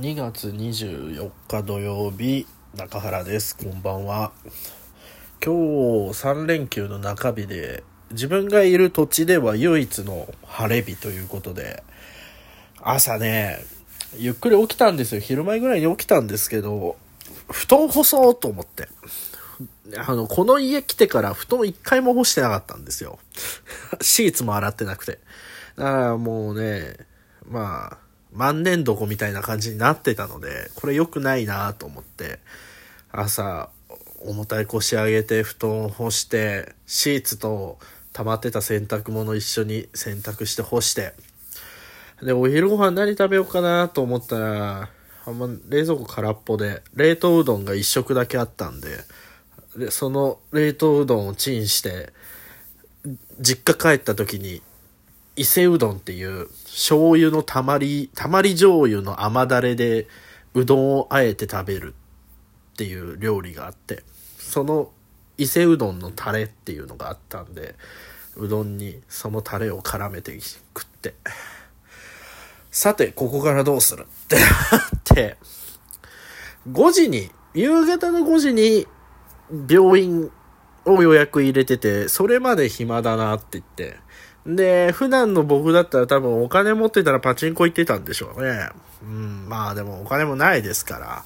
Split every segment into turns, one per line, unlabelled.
2月24日土曜日中原ですこんばんは今日3連休の中日で自分がいる土地では唯一の晴れ日ということで朝ねゆっくり起きたんですよ昼前ぐらいに起きたんですけど布団干そうと思ってあの、この家来てから布団一回も干してなかったんですよ。シーツも洗ってなくて。だからもうね、まあ、万年床みたいな感じになってたので、これ良くないなと思って、朝、重たい腰上げて布団を干して、シーツと溜まってた洗濯物一緒に洗濯して干して、で、お昼ご飯何食べようかなと思ったら、あんま冷蔵庫空っぽで、冷凍うどんが一食だけあったんで、で、その冷凍うどんをチンして、実家帰った時に、伊勢うどんっていう醤油のたまり、たまり醤油の甘だれでうどんをあえて食べるっていう料理があって、その伊勢うどんのタレっていうのがあったんで、うどんにそのタレを絡めて食って、さて、ここからどうするってなって、5時に、夕方の5時に病院を予約入れてて、それまで暇だなって言って。で、普段の僕だったら多分お金持ってたらパチンコ行ってたんでしょうね。うん、まあでもお金もないですから、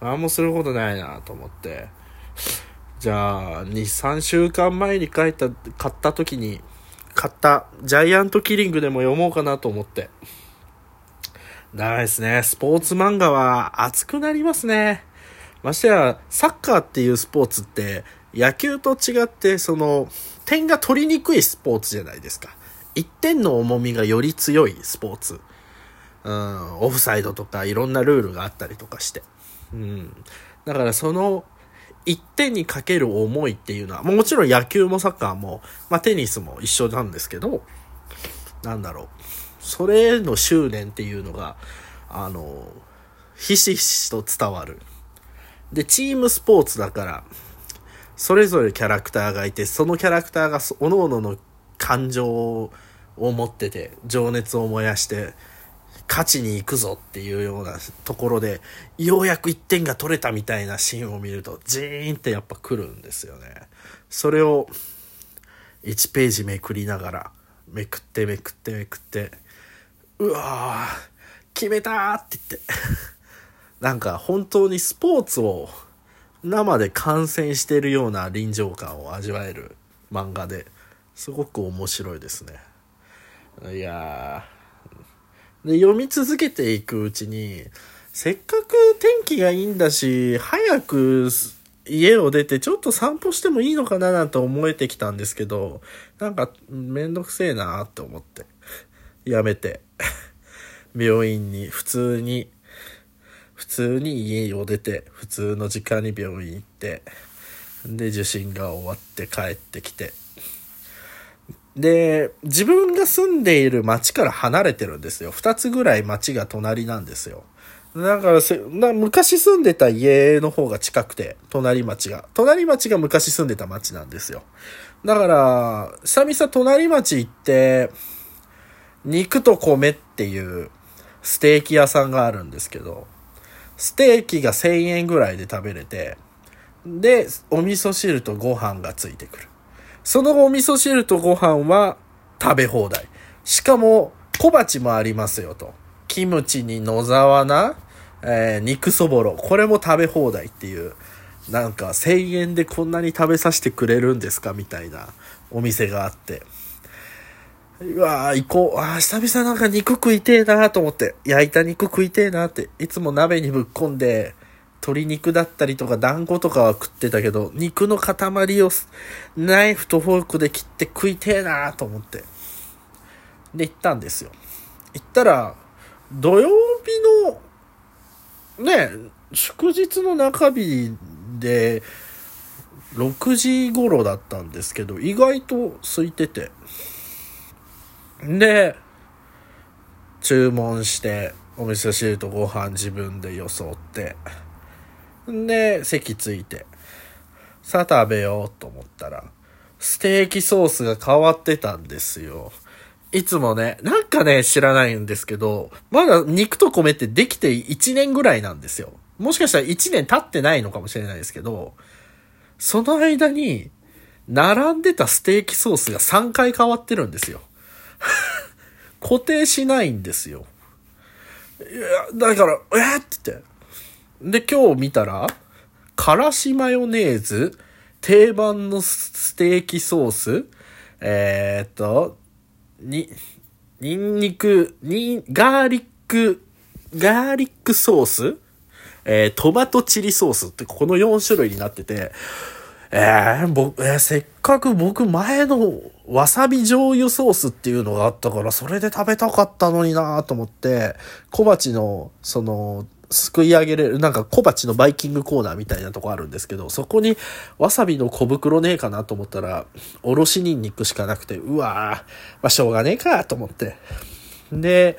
何もすることないなと思って。じゃあ、2、3週間前に帰った、買った時に、買ったジャイアントキリングでも読もうかなと思って。ダメですね。スポーツ漫画は熱くなりますね。ましてや、サッカーっていうスポーツって、野球と違って、その、点が取りにくいスポーツじゃないですか。1点の重みがより強いスポーツ。うん、オフサイドとかいろんなルールがあったりとかして。うん。だからその、1点にかける思いっていうのは、もちろん野球もサッカーも、まあテニスも一緒なんですけど、なんだろう。それへの執念っていうのが、あの、ひしひしと伝わる。で、チームスポーツだから、それぞれキャラクターがいて、そのキャラクターが各々の感情を持ってて、情熱を燃やして、勝ちに行くぞっていうようなところで、ようやく1点が取れたみたいなシーンを見ると、ジーンってやっぱ来るんですよね。それを、1ページめくりながら、めくってめくってめくって、うわー、決めたって言って。なんか本当にスポーツを生で観戦してるような臨場感を味わえる漫画ですごく面白いですね。いやで、読み続けていくうちに、せっかく天気がいいんだし、早く家を出てちょっと散歩してもいいのかななんて思えてきたんですけど、なんかめんどくせえなって思って、やめて、病院に普通に普通に家を出て、普通の時間に病院行って、で、受診が終わって帰ってきて、で、自分が住んでいる町から離れてるんですよ。二つぐらい町が隣なんですよ。だからせな、昔住んでた家の方が近くて、隣町が。隣町が昔住んでた町なんですよ。だから、久々隣町行って、肉と米っていうステーキ屋さんがあるんですけど、ステーキが1000円ぐらいで食べれて、で、お味噌汁とご飯がついてくる。そのお味噌汁とご飯は食べ放題。しかも、小鉢もありますよと。キムチに野沢菜、えー、肉そぼろ。これも食べ放題っていう。なんか1000円でこんなに食べさせてくれるんですかみたいなお店があって。うわー、行こう。あ、久々なんか肉食いてえなーと思って。焼いた肉食いてえなーって。いつも鍋にぶっ込んで、鶏肉だったりとか団子とかは食ってたけど、肉の塊をナイフとフォークで切って食いてえなーと思って。で、行ったんですよ。行ったら、土曜日の、ね、祝日の中日で、6時頃だったんですけど、意外と空いてて。で、注文して、お味噌汁とご飯自分で装って、で、席ついて、さあ食べようと思ったら、ステーキソースが変わってたんですよ。いつもね、なんかね、知らないんですけど、まだ肉と米ってできて1年ぐらいなんですよ。もしかしたら1年経ってないのかもしれないですけど、その間に、並んでたステーキソースが3回変わってるんですよ。固定しないんですよ。いや、だから、えー、って言って。で、今日見たら、からしマヨネーズ、定番のステーキソース、えー、っと、に、ニンニク、に、ガーリック、ガーリックソースえー、トマトチリソースってこの4種類になってて、えー、僕、えー、せっかく僕前のわさび醤油ソースっていうのがあったから、それで食べたかったのになと思って、小鉢の、その、すくい上げれる、なんか小鉢のバイキングコーナーみたいなとこあるんですけど、そこにわさびの小袋ねえかなと思ったら、おろしニンニクしかなくて、うわー、まあしょうがねえかと思って。で、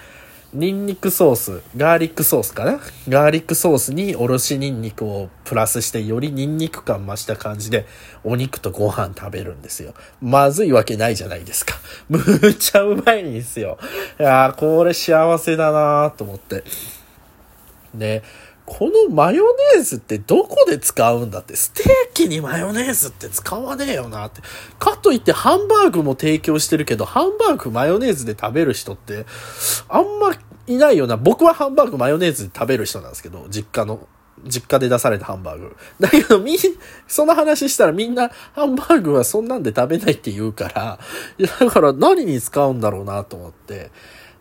ニンニクソース、ガーリックソースかな？ガーリックソースにおろしニンニクをプラスしてよりニンニク感増した感じでお肉とご飯食べるんですよ。まずいわけないじゃないですか。むっちゃうまいんですよ。いやー、これ幸せだなーと思って。ね、このマヨネーズってどこで使うんだって、ステーキにマヨネーズって使わねえよなって。かといってハンバーグも提供してるけど、ハンバーグマヨネーズで食べる人って、あんまいないよな。僕はハンバーグマヨネーズで食べる人なんですけど、実家の。実家で出されたハンバーグ。だけどみん、その話したらみんなハンバーグはそんなんで食べないって言うから、だから何に使うんだろうなと思って、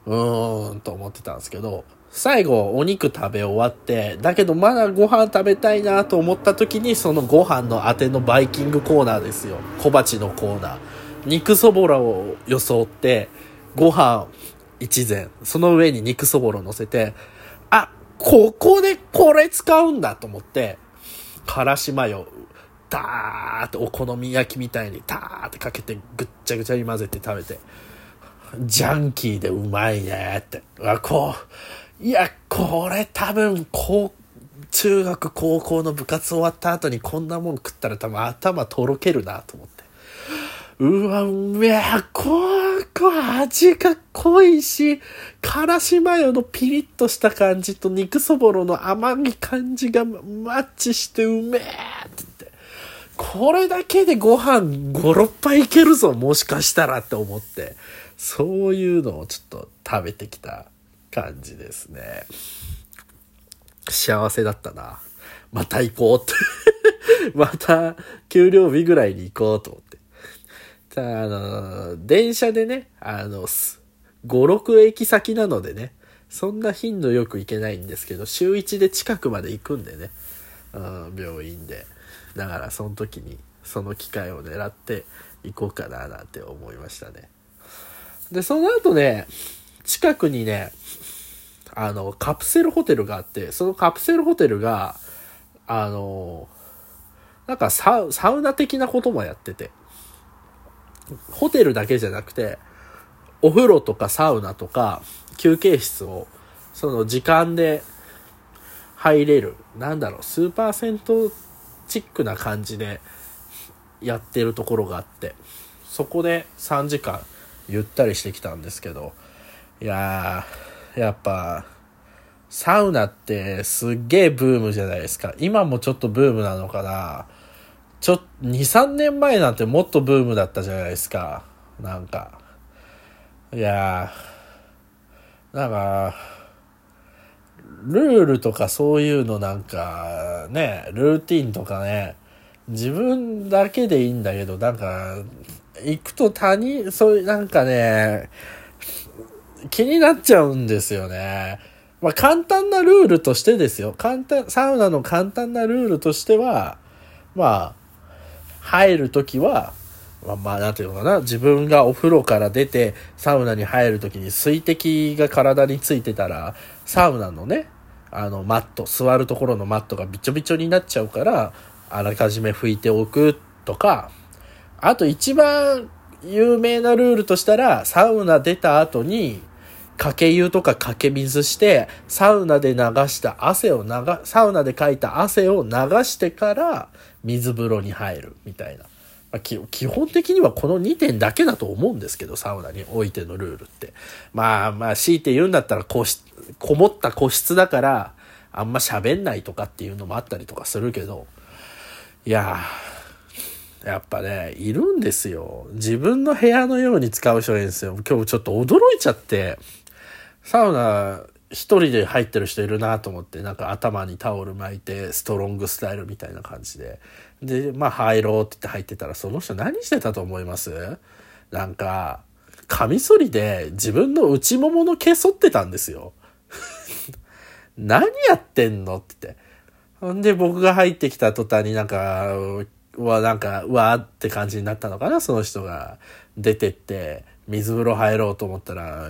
うーんと思ってたんですけど、最後お肉食べ終わって、だけどまだご飯食べたいなと思った時にそのご飯のあてのバイキングコーナーですよ。小鉢のコーナー。肉そぼろを装って、ご飯一膳、その上に肉そぼろ乗せて、あ、ここでこれ使うんだと思って、からしマヨ、ダーってお好み焼きみたいにダーってかけてぐっちゃぐちゃに混ぜて食べて、ジャンキーでうまいねって。あ、こう、いや、これ多分、高、中学、高校の部活終わった後にこんなもん食ったら多分頭とろけるなと思って。うわ、うめえ、ここ味が濃いし、からしマヨのピリッとした感じと肉そぼろの甘み感じがマッチしてうめえって言って。これだけでご飯5、6杯いけるぞ、もしかしたらって思って。そういうのをちょっと食べてきた感じですね。幸せだったな。また行こうって また、給料日ぐらいに行こうと思って。ただあの、電車でね、あの、5、6駅先なのでね、そんな頻度よく行けないんですけど、週1で近くまで行くんでね、うん、病院で。だからその時に、その機会を狙って行こうかななんて思いましたね。で、その後ね、近くにね、あの、カプセルホテルがあって、そのカプセルホテルが、あの、なんかサウナ的なこともやってて、ホテルだけじゃなくて、お風呂とかサウナとか休憩室を、その時間で入れる、なんだろう、スーパー銭湯チックな感じでやってるところがあって、そこで3時間ゆったりしてきたんですけど、いやー、やっぱ、サウナってすっげえブームじゃないですか。今もちょっとブームなのかな。ちょ、2、3年前なんてもっとブームだったじゃないですか。なんか。いやー、なんか、ルールとかそういうのなんか、ね、ルーティンとかね、自分だけでいいんだけど、なんか、行くと他人、そういうなんかね、気になっちゃうんですよね。まあ、簡単なルールとしてですよ。簡単、サウナの簡単なルールとしては、まあ、入るときは、まあ、まあ、なんていうのかな。自分がお風呂から出て、サウナに入るときに水滴が体についてたら、サウナのね、あの、マット、座るところのマットがびちょびちょになっちゃうから、あらかじめ拭いておくとか、あと一番有名なルールとしたら、サウナ出た後に、かけ湯とかかけ水して、サウナで流した汗を流、サウナでかいた汗を流してから水風呂に入るみたいな。まあ、基本的にはこの2点だけだと思うんですけど、サウナにおいてのルールって。まあまあ、強いて言うんだったら個室、こもった個室だから、あんま喋んないとかっていうのもあったりとかするけど、いややっぱね、いるんですよ。自分の部屋のように使う人がいるんですよ。今日ちょっと驚いちゃって、サウナ一人で入ってる人いるなと思って、なんか頭にタオル巻いて、ストロングスタイルみたいな感じで。で、まあ入ろうって言って入ってたら、その人何してたと思います？なんか、カミソリで自分の内ももの毛剃ってたんですよ。何やってんのって。ほんで僕が入ってきた途端になんか、はなんか、うわーって感じになったのかな、その人が。出てって、水風呂入ろうと思ったら、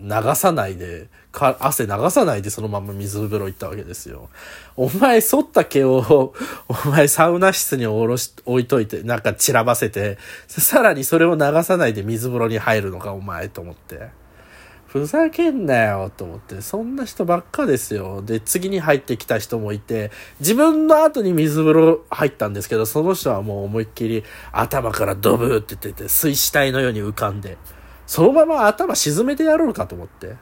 流さないで、か汗流さないでそのまま水風呂行ったわけですよ。お前、剃った毛を、お前サウナ室におろし、置いといて、なんか散らばせて、さらにそれを流さないで水風呂に入るのか、お前、と思って。ふざけんなよと思って、そんな人ばっかですよ。で、次に入ってきた人もいて、自分の後に水風呂入ったんですけど、その人はもう思いっきり頭からドブーって言ってて、水死体のように浮かんで、そのまま頭沈めてやろうかと思って。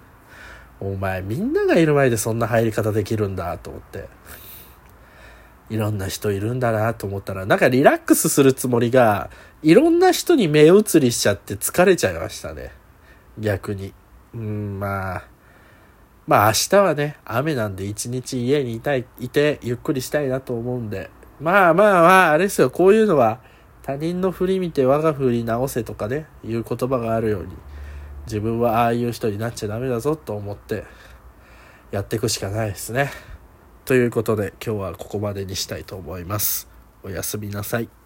お前みんながいる前でそんな入り方できるんだと思って。いろんな人いるんだなと思ったら、なんかリラックスするつもりが、いろんな人に目移りしちゃって疲れちゃいましたね。逆に。うん、まあ、まあ明日はね、雨なんで一日家にいたい、いてゆっくりしたいなと思うんで。まあまあまあ、あれですよ、こういうのは他人の振り見て我が振り直せとかね、いう言葉があるように、自分はああいう人になっちゃダメだぞと思ってやっていくしかないですね。ということで今日はここまでにしたいと思います。おやすみなさい。